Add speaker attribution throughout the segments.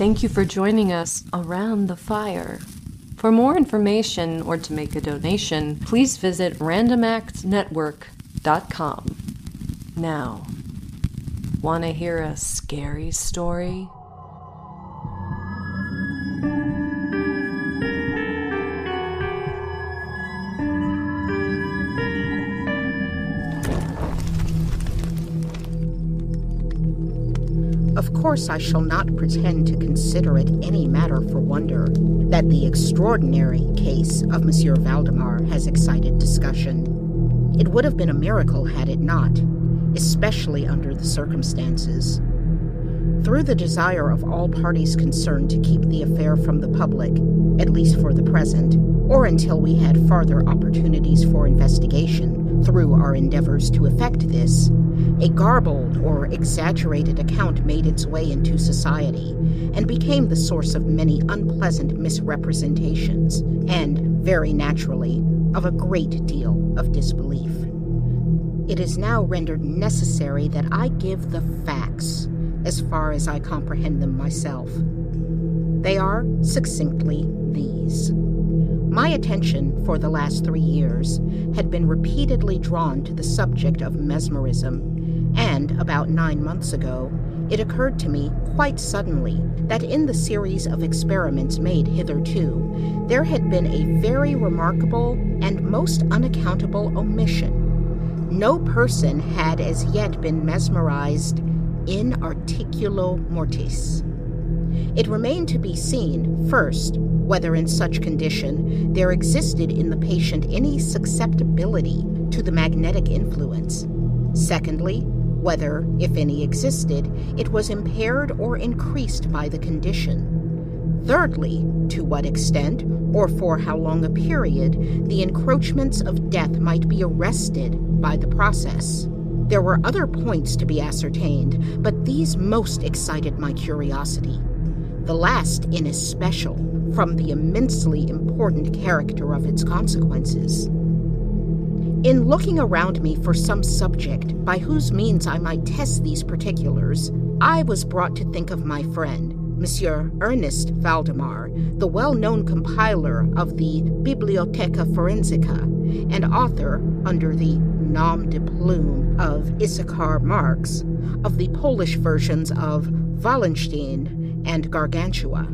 Speaker 1: Thank you for joining us around the fire. For more information or to make a donation, please visit randomactsnetwork.com. Now, want to hear a scary story?
Speaker 2: Course, I shall not pretend to consider it any matter for wonder that the extraordinary case of Monsieur Valdemar has excited discussion. It would have been a miracle had it not, especially under the circumstances. Through the desire of all parties concerned to keep the affair from the public, at least for the present, or until we had farther opportunities for investigation through our endeavors to effect this, a garbled or exaggerated account made its way into society and became the source of many unpleasant misrepresentations and, very naturally, of a great deal of disbelief. It is now rendered necessary that I give the facts as far as I comprehend them myself. They are succinctly these. My attention for the last three years had been repeatedly drawn to the subject of mesmerism, and about nine months ago, it occurred to me quite suddenly that in the series of experiments made hitherto, there had been a very remarkable and most unaccountable omission. No person had as yet been mesmerized in articulo mortis. It remained to be seen, first, whether in such condition there existed in the patient any susceptibility to the magnetic influence. Secondly, whether, if any existed, it was impaired or increased by the condition. Thirdly, to what extent, or for how long a period, the encroachments of death might be arrested by the process. There were other points to be ascertained, but these most excited my curiosity. The last in especial, from the immensely important character of its consequences. In looking around me for some subject by whose means I might test these particulars, I was brought to think of my friend, Monsieur Ernest Valdemar, the well known compiler of the Bibliotheca Forensica and author, under the nom de plume of Issachar Marx, of the Polish versions of Wallenstein and Gargantua.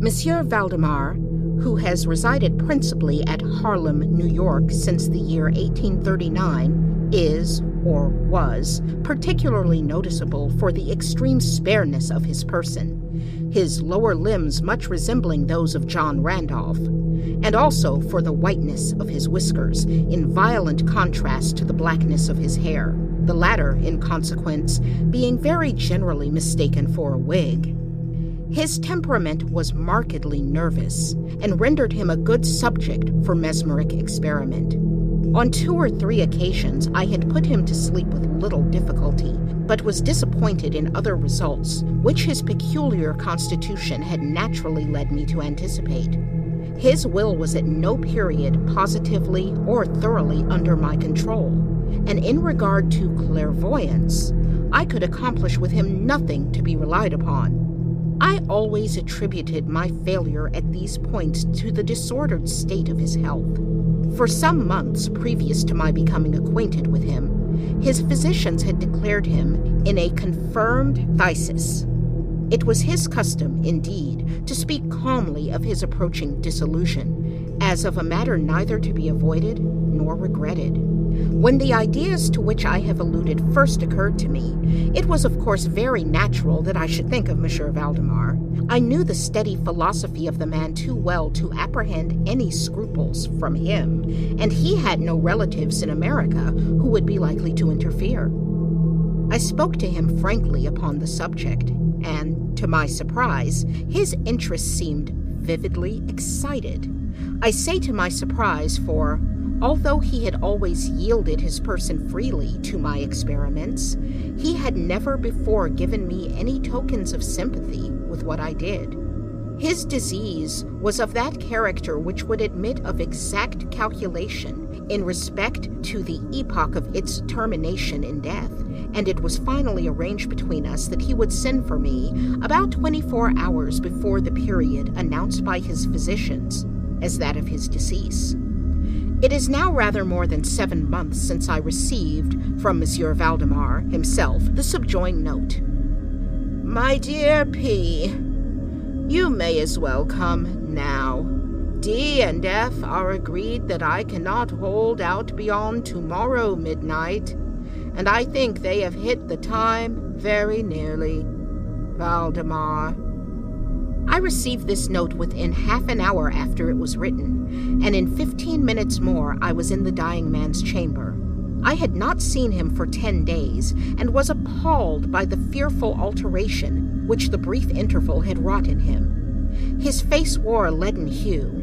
Speaker 2: Monsieur Valdemar, who has resided principally at Harlem, New York since the year 1839, is, or was, particularly noticeable for the extreme spareness of his person, his lower limbs much resembling those of John Randolph, and also for the whiteness of his whiskers, in violent contrast to the blackness of his hair, the latter, in consequence, being very generally mistaken for a wig. His temperament was markedly nervous and rendered him a good subject for mesmeric experiment. On two or three occasions, I had put him to sleep with little difficulty, but was disappointed in other results, which his peculiar constitution had naturally led me to anticipate. His will was at no period positively or thoroughly under my control, and in regard to clairvoyance, I could accomplish with him nothing to be relied upon. I always attributed my failure at these points to the disordered state of his health. For some months previous to my becoming acquainted with him, his physicians had declared him in a confirmed phthisis. It was his custom, indeed, to speak calmly of his approaching dissolution, as of a matter neither to be avoided nor regretted. When the ideas to which I have alluded first occurred to me, it was of course very natural that I should think of Monsieur Valdemar. I knew the steady philosophy of the man too well to apprehend any scruples from him, and he had no relatives in America who would be likely to interfere. I spoke to him frankly upon the subject, and, to my surprise, his interest seemed vividly excited. I say to my surprise, for Although he had always yielded his person freely to my experiments, he had never before given me any tokens of sympathy with what I did. His disease was of that character which would admit of exact calculation in respect to the epoch of its termination in death, and it was finally arranged between us that he would send for me about 24 hours before the period announced by his physicians as that of his decease. It is now rather more than seven months since I received from Monsieur Valdemar himself the subjoined note. My dear P, you may as well come now. D and F are agreed that I cannot hold out beyond tomorrow midnight, and I think they have hit the time very nearly. Valdemar. I received this note within half an hour after it was written, and in fifteen minutes more I was in the dying man's chamber. I had not seen him for ten days, and was appalled by the fearful alteration which the brief interval had wrought in him. His face wore a leaden hue.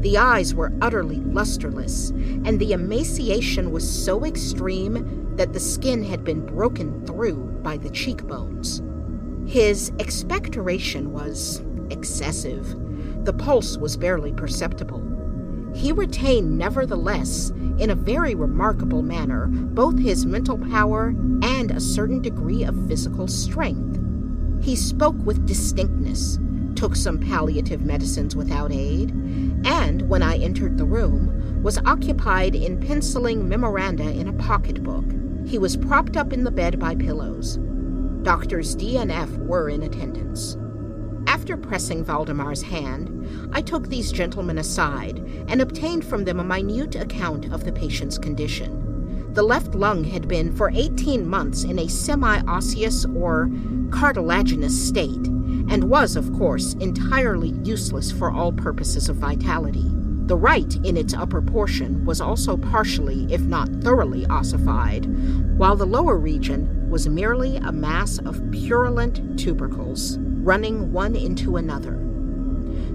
Speaker 2: The eyes were utterly lustreless, and the emaciation was so extreme that the skin had been broken through by the cheekbones. His expectoration was excessive. The pulse was barely perceptible. He retained, nevertheless, in a very remarkable manner, both his mental power and a certain degree of physical strength. He spoke with distinctness, took some palliative medicines without aid, and, when I entered the room, was occupied in penciling memoranda in a pocketbook. He was propped up in the bed by pillows. Doctors D and F were in attendance. After pressing Valdemar's hand, I took these gentlemen aside and obtained from them a minute account of the patient's condition. The left lung had been for 18 months in a semi osseous or cartilaginous state, and was, of course, entirely useless for all purposes of vitality. The right, in its upper portion, was also partially, if not thoroughly, ossified, while the lower region was merely a mass of purulent tubercles running one into another.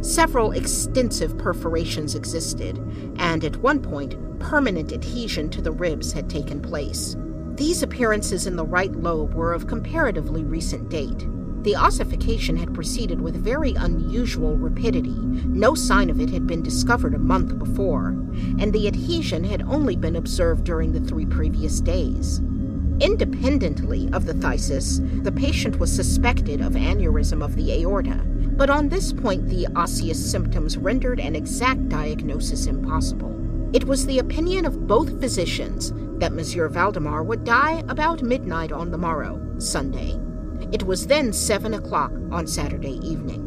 Speaker 2: Several extensive perforations existed, and at one point, permanent adhesion to the ribs had taken place. These appearances in the right lobe were of comparatively recent date. The ossification had proceeded with very unusual rapidity. No sign of it had been discovered a month before, and the adhesion had only been observed during the three previous days. Independently of the phthisis, the patient was suspected of aneurysm of the aorta, but on this point the osseous symptoms rendered an exact diagnosis impossible. It was the opinion of both physicians that Monsieur Valdemar would die about midnight on the morrow, Sunday. It was then seven o'clock on Saturday evening.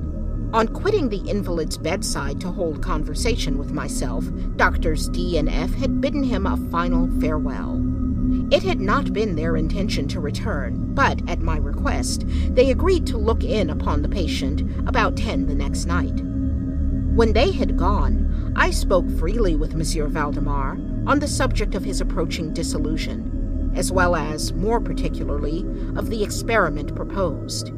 Speaker 2: On quitting the invalid's bedside to hold conversation with myself, Doctors D and F had bidden him a final farewell. It had not been their intention to return, but at my request, they agreed to look in upon the patient about ten the next night. When they had gone, I spoke freely with Monsieur Valdemar on the subject of his approaching dissolution, as well as, more particularly, of the experiment proposed.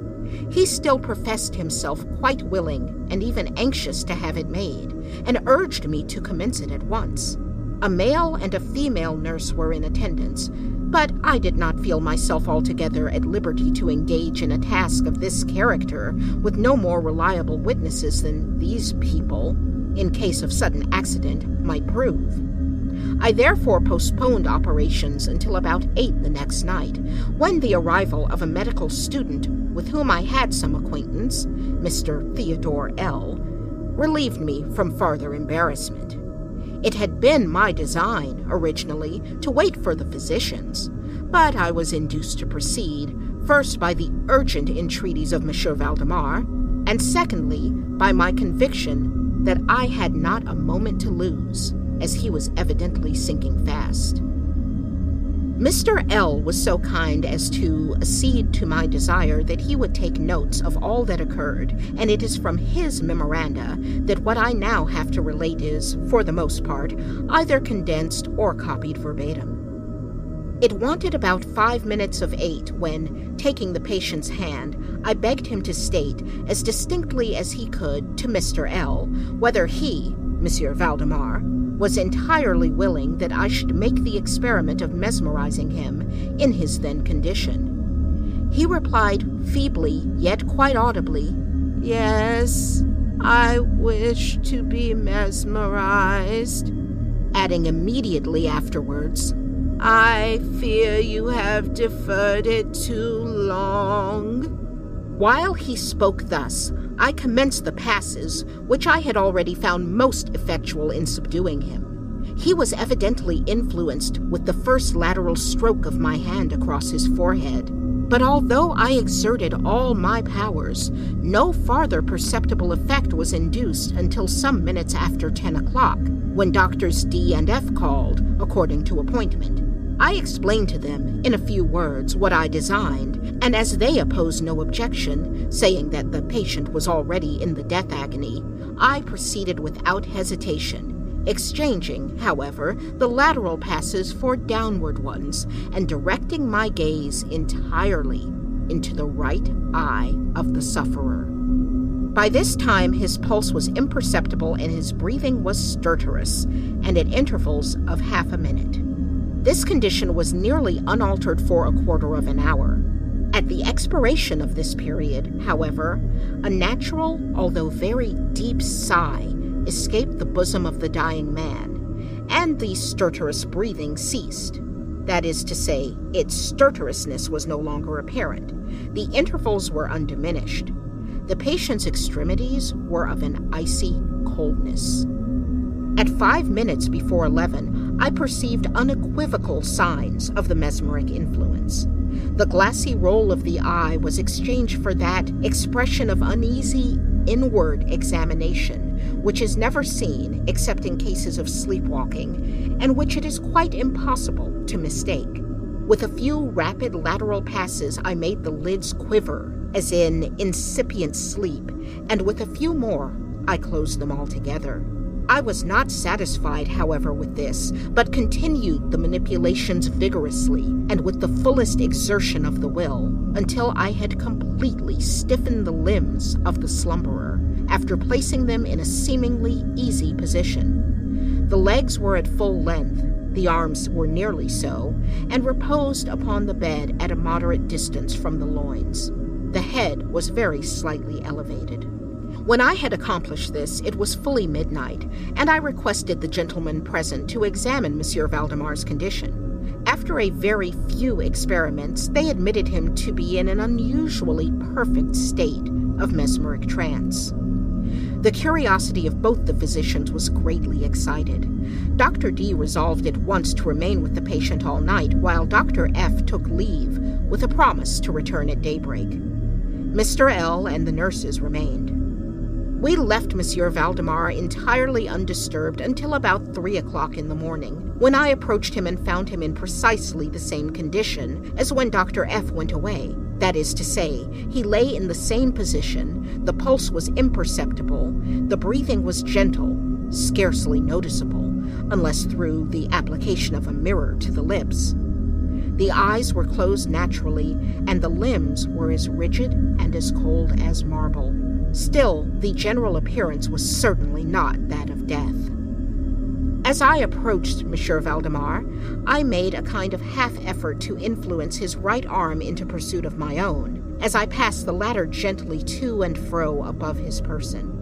Speaker 2: He still professed himself quite willing and even anxious to have it made, and urged me to commence it at once. A male and a female nurse were in attendance, but I did not feel myself altogether at liberty to engage in a task of this character with no more reliable witnesses than these people, in case of sudden accident, might prove. I therefore postponed operations until about eight the next night, when the arrival of a medical student with whom I had some acquaintance, Mr. Theodore L., relieved me from farther embarrassment. It had been my design, originally, to wait for the physicians, but I was induced to proceed, first by the urgent entreaties of Monsieur Valdemar, and secondly by my conviction that I had not a moment to lose, as he was evidently sinking fast. Mr. L was so kind as to accede to my desire that he would take notes of all that occurred, and it is from his memoranda that what I now have to relate is, for the most part, either condensed or copied verbatim. It wanted about five minutes of eight when, taking the patient's hand, I begged him to state, as distinctly as he could, to Mr. L, whether he, Monsieur Valdemar, was entirely willing that I should make the experiment of mesmerizing him in his then condition. He replied feebly, yet quite audibly, Yes, I wish to be mesmerized. adding immediately afterwards, I fear you have deferred it too long. While he spoke thus, I commenced the passes, which I had already found most effectual in subduing him. He was evidently influenced with the first lateral stroke of my hand across his forehead. But although I exerted all my powers, no farther perceptible effect was induced until some minutes after 10 o'clock, when Doctors D and F called, according to appointment. I explained to them, in a few words, what I designed, and as they opposed no objection, saying that the patient was already in the death agony, I proceeded without hesitation exchanging, however, the lateral passes for downward ones, and directing my gaze entirely into the right eye of the sufferer. By this time, his pulse was imperceptible and his breathing was stertorous, and at intervals of half a minute. This condition was nearly unaltered for a quarter of an hour. At the expiration of this period, however, a natural, although very deep sigh escaped the bosom of the dying man, and the stertorous breathing ceased. That is to say, its stertorousness was no longer apparent. The intervals were undiminished. The patient's extremities were of an icy coldness. At five minutes before eleven, I perceived unequivocal signs of the mesmeric influence. The glassy roll of the eye was exchanged for that expression of uneasy inward examination which is never seen except in cases of sleepwalking, and which it is quite impossible to mistake. With a few rapid lateral passes, I made the lids quiver, as in incipient sleep, and with a few more, I closed them altogether. I was not satisfied, however, with this, but continued the manipulations vigorously and with the fullest exertion of the will until I had completely stiffened the limbs of the slumberer after placing them in a seemingly easy position. The legs were at full length, the arms were nearly so, and reposed upon the bed at a moderate distance from the loins. The head was very slightly elevated. When I had accomplished this, it was fully midnight, and I requested the gentlemen present to examine Monsieur Valdemar's condition. After a very few experiments, they admitted him to be in an unusually perfect state of mesmeric trance. The curiosity of both the physicians was greatly excited. Dr. D resolved at once to remain with the patient all night, while Dr. F took leave with a promise to return at daybreak. Mr. L and the nurses remained. We left Monsieur Valdemar entirely undisturbed until about three o'clock in the morning, when I approached him and found him in precisely the same condition as when Dr. F went away. That is to say, he lay in the same position, the pulse was imperceptible, the breathing was gentle, scarcely noticeable, unless through the application of a mirror to the lips. The eyes were closed naturally, and the limbs were as rigid and as cold as marble. Still, the general appearance was certainly not that of death. As I approached Monsieur Valdemar, I made a kind of half effort to influence his right arm into pursuit of my own, as I passed the latter gently to and fro above his person.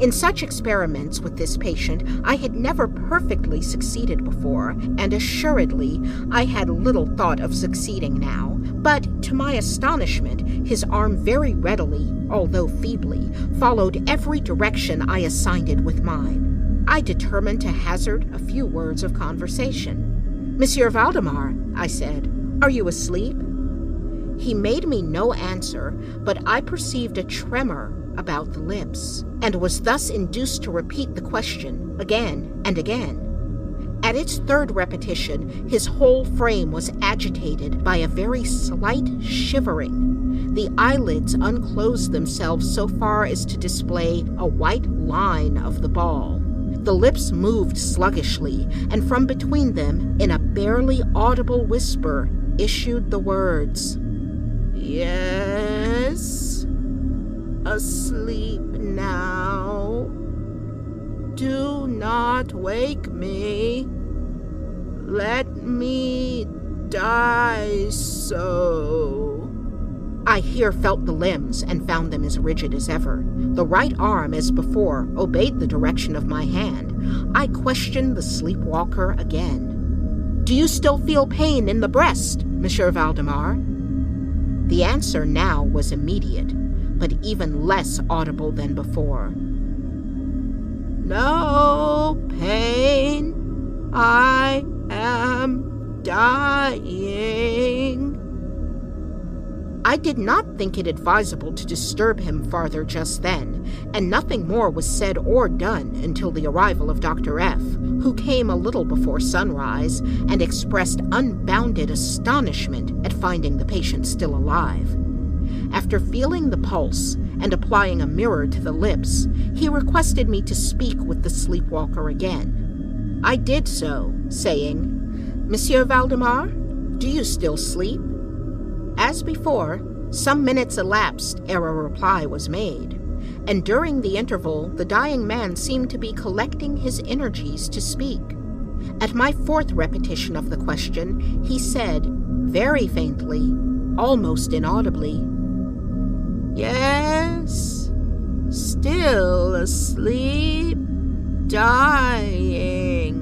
Speaker 2: In such experiments with this patient, I had never perfectly succeeded before, and assuredly I had little thought of succeeding now. But to my astonishment, his arm very readily, although feebly, followed every direction I assigned it with mine. I determined to hazard a few words of conversation. Monsieur Valdemar, I said, are you asleep? He made me no answer, but I perceived a tremor about the lips, and was thus induced to repeat the question again and again. At its third repetition, his whole frame was agitated by a very slight shivering. The eyelids unclosed themselves so far as to display a white line of the ball. The lips moved sluggishly, and from between them, in a barely audible whisper, issued the words Yes, asleep now. Do not wake me. Let me die so. I here felt the limbs and found them as rigid as ever. The right arm, as before, obeyed the direction of my hand. I questioned the sleepwalker again. Do you still feel pain in the breast, Monsieur Valdemar? The answer now was immediate, but even less audible than before. No pain. I am dying. I did not think it advisable to disturb him farther just then, and nothing more was said or done until the arrival of Dr. F., who came a little before sunrise and expressed unbounded astonishment at finding the patient still alive. After feeling the pulse and applying a mirror to the lips, he requested me to speak with the sleepwalker again. I did so, saying, Monsieur Valdemar, do you still sleep? As before, some minutes elapsed ere a reply was made, and during the interval the dying man seemed to be collecting his energies to speak. At my fourth repetition of the question, he said, very faintly, almost inaudibly, Yes, still asleep, dying.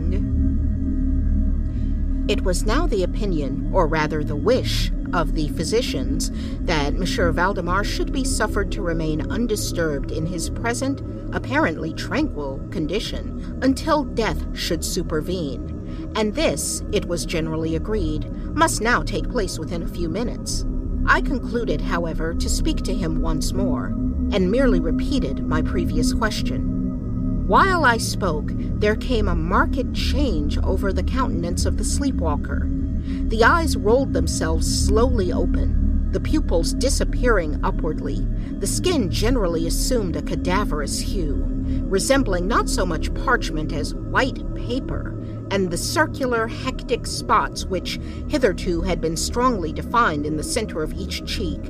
Speaker 2: It was now the opinion, or rather the wish, of the physicians that Monsieur Valdemar should be suffered to remain undisturbed in his present, apparently tranquil, condition until death should supervene, and this, it was generally agreed, must now take place within a few minutes. I concluded, however, to speak to him once more, and merely repeated my previous question. While I spoke, there came a marked change over the countenance of the sleepwalker. The eyes rolled themselves slowly open, the pupils disappearing upwardly. The skin generally assumed a cadaverous hue, resembling not so much parchment as white paper, and the circular, hectic spots which hitherto had been strongly defined in the center of each cheek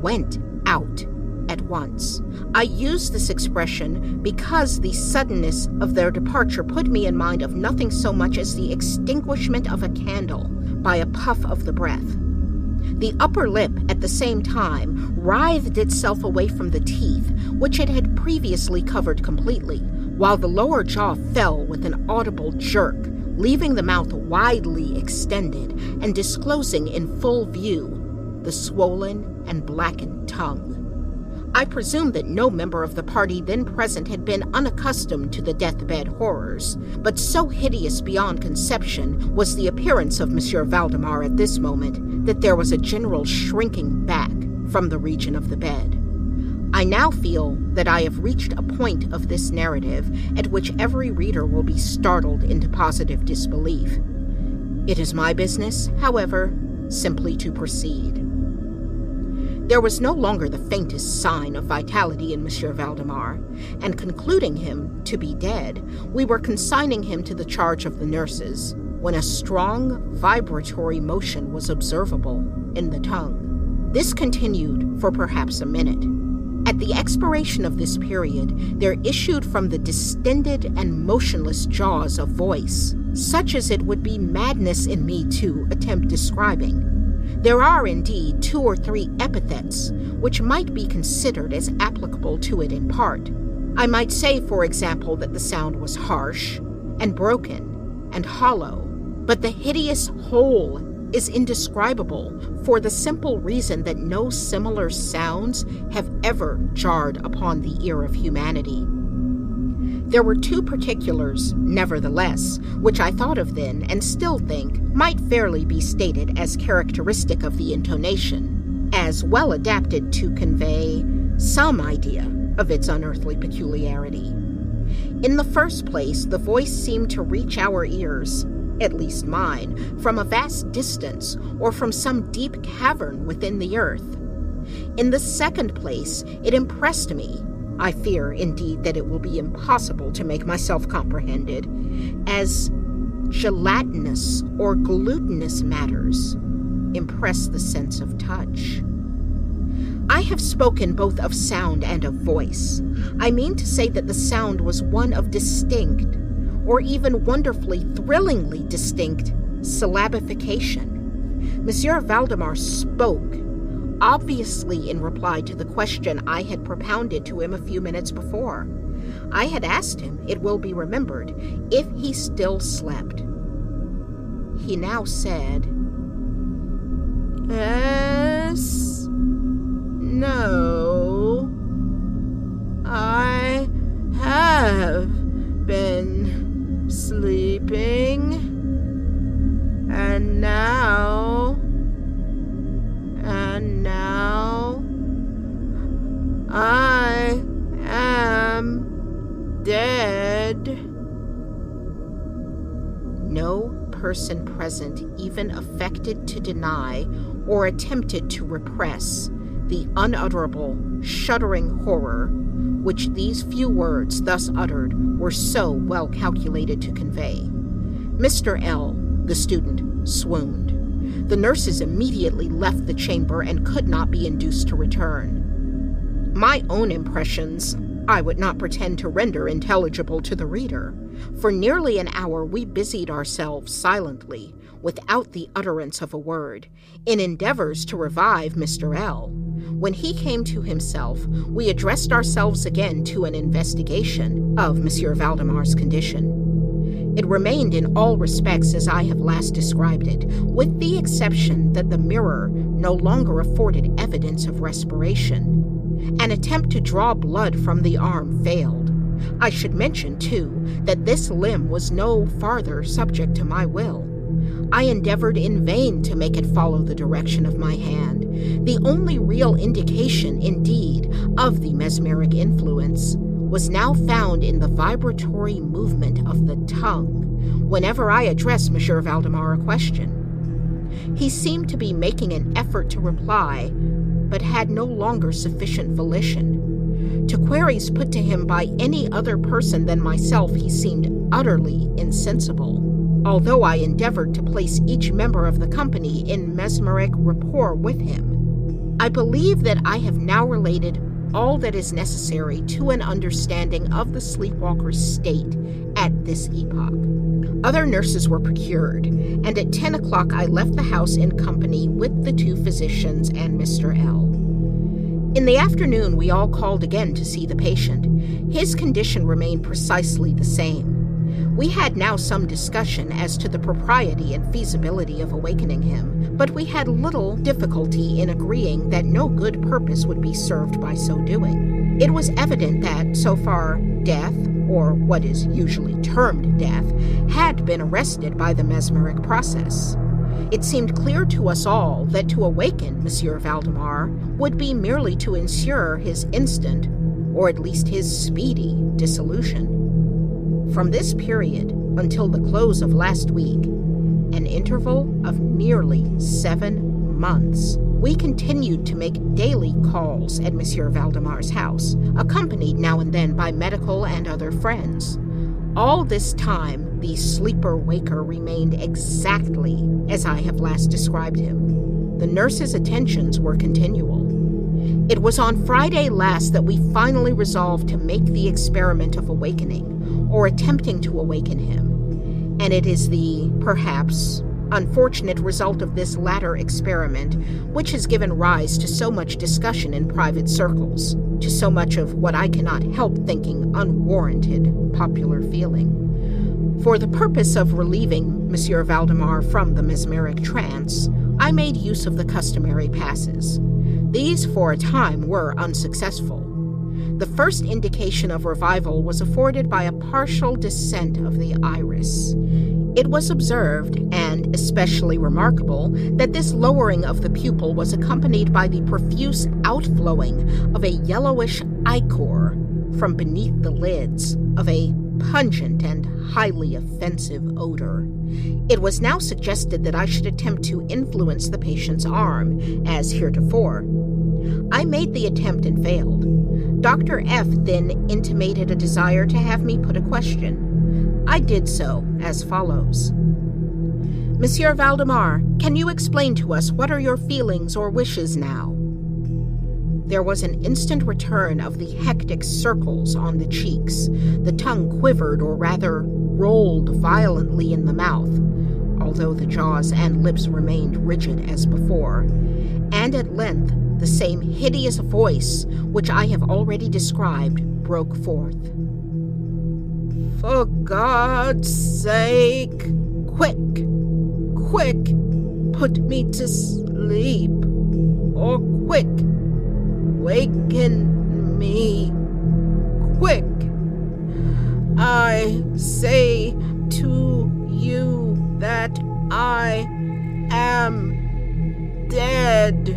Speaker 2: went out at once. I use this expression because the suddenness of their departure put me in mind of nothing so much as the extinguishment of a candle by a puff of the breath. The upper lip, at the same time, writhed itself away from the teeth, which it had previously covered completely, while the lower jaw fell with an audible jerk, leaving the mouth widely extended and disclosing in full view the swollen and blackened tongue. I presume that no member of the party then present had been unaccustomed to the deathbed horrors, but so hideous beyond conception was the appearance of Monsieur Valdemar at this moment that there was a general shrinking back from the region of the bed. I now feel that I have reached a point of this narrative at which every reader will be startled into positive disbelief. It is my business, however, simply to proceed. There was no longer the faintest sign of vitality in Monsieur Valdemar, and concluding him to be dead, we were consigning him to the charge of the nurses when a strong vibratory motion was observable in the tongue. This continued for perhaps a minute. At the expiration of this period, there issued from the distended and motionless jaws a voice, such as it would be madness in me to attempt describing. There are indeed two or three epithets which might be considered as applicable to it in part. I might say, for example, that the sound was harsh and broken and hollow, but the hideous whole is indescribable for the simple reason that no similar sounds have ever jarred upon the ear of humanity. There were two particulars, nevertheless, which I thought of then and still think might fairly be stated as characteristic of the intonation, as well adapted to convey some idea of its unearthly peculiarity. In the first place, the voice seemed to reach our ears, at least mine, from a vast distance or from some deep cavern within the earth. In the second place, it impressed me I fear, indeed, that it will be impossible to make myself comprehended, as gelatinous or glutinous matters impress the sense of touch. I have spoken both of sound and of voice. I mean to say that the sound was one of distinct, or even wonderfully, thrillingly distinct, syllabification. Monsieur Valdemar spoke, obviously in reply to the question I had propounded to him a few minutes before. I had asked him, it will be remembered, if he still slept. He now said, Yes, no, I have been sleeping, and now, I am dead. No person present even affected to deny or attempted to repress the unutterable, shuddering horror which these few words thus uttered were so well calculated to convey. Mr. L., the student, swooned. The nurses immediately left the chamber and could not be induced to return. My own impressions I would not pretend to render intelligible to the reader. For nearly an hour we busied ourselves silently, without the utterance of a word, in endeavors to revive Mr. L. When he came to himself, we addressed ourselves again to an investigation of Monsieur Valdemar's condition. It remained in all respects as I have last described it, with the exception that the mirror no longer afforded evidence of respiration. An attempt to draw blood from the arm failed. I should mention, too, that this limb was no farther subject to my will. I endeavored in vain to make it follow the direction of my hand. The only real indication, indeed, of the mesmeric influence was now found in the vibratory movement of the tongue whenever I addressed Monsieur Valdemar a question. He seemed to be making an effort to reply, but had no longer sufficient volition. To queries put to him by any other person than myself, he seemed utterly insensible although I endeavored to place each member of the company in mesmeric rapport with him. I believe that I have now related all that is necessary to an understanding of the sleepwalker's state at this epoch. Other nurses were procured, and at 10 o'clock I left the house in company with the two physicians and Mr. L. In the afternoon, we all called again to see the patient. His condition remained precisely the same. We had now some discussion as to the propriety and feasibility of awakening him, but we had little difficulty in agreeing that no good purpose would be served by so doing. It was evident that, so far, death, or what is usually termed death, had been arrested by the mesmeric process. It seemed clear to us all that to awaken Monsieur Valdemar would be merely to ensure his instant, or at least his speedy, dissolution. From this period until the close of last week, interval of nearly seven months, we continued to make daily calls at Monsieur Valdemar's house, accompanied now and then by medical and other friends. All this time, the sleeper waker remained exactly as I have last described him. The nurse's attentions were continual. It was on Friday last that we finally resolved to make the experiment of awakening or attempting to awaken him. And it is the, perhaps, unfortunate result of this latter experiment which has given rise to so much discussion in private circles, to so much of what I cannot help thinking unwarranted popular feeling. For the purpose of relieving Monsieur Valdemar from the mesmeric trance, I made use of the customary passes. These, for a time, were unsuccessful. The first indication of revival was afforded by a partial descent of the iris. It was observed, and especially remarkable, that this lowering of the pupil was accompanied by the profuse outflowing of a yellowish ichor from beneath the lids of a pungent and highly offensive odor. It was now suggested that I should attempt to influence the patient's arm, as heretofore. I made the attempt and failed. Dr. F then intimated a desire to have me put a question. I did so as follows Monsieur Valdemar, can you explain to us what are your feelings or wishes now? There was an instant return of the hectic circles on the cheeks. The tongue quivered, or rather, rolled violently in the mouth, although the jaws and lips remained rigid as before. And at length, the same hideous voice which I have already described broke forth. For God's sake, quick, quick, put me to sleep, or quick, waken me, quick. I say to you that I am dead.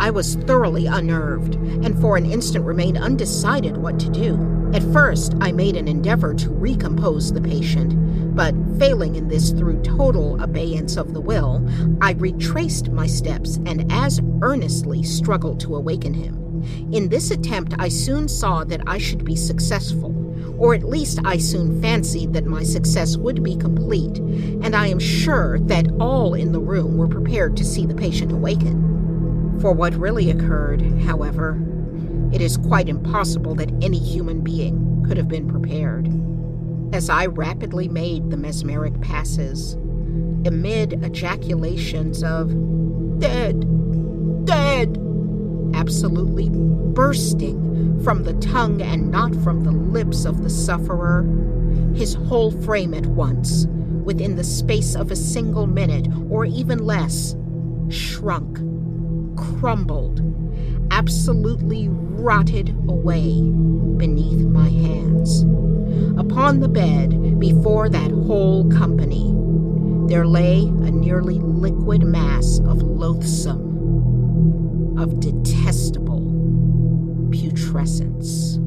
Speaker 2: I was thoroughly unnerved, and for an instant remained undecided what to do. At first, I made an endeavor to recompose the patient, but failing in this through total abeyance of the will, I retraced my steps and as earnestly struggled to awaken him. In this attempt, I soon saw that I should be successful, or at least I soon fancied that my success would be complete, and I am sure that all in the room were prepared to see the patient awaken. For what really occurred, however, it is quite impossible that any human being could have been prepared. As I rapidly made the mesmeric passes, amid ejaculations of dead, absolutely bursting from the tongue and not from the lips of the sufferer, his whole frame at once, within the space of a single minute or even less, shrunk crumbled, absolutely rotted away beneath my hands. Upon the bed, before that whole company, there lay a nearly liquid mass of loathsome, of detestable putrescence.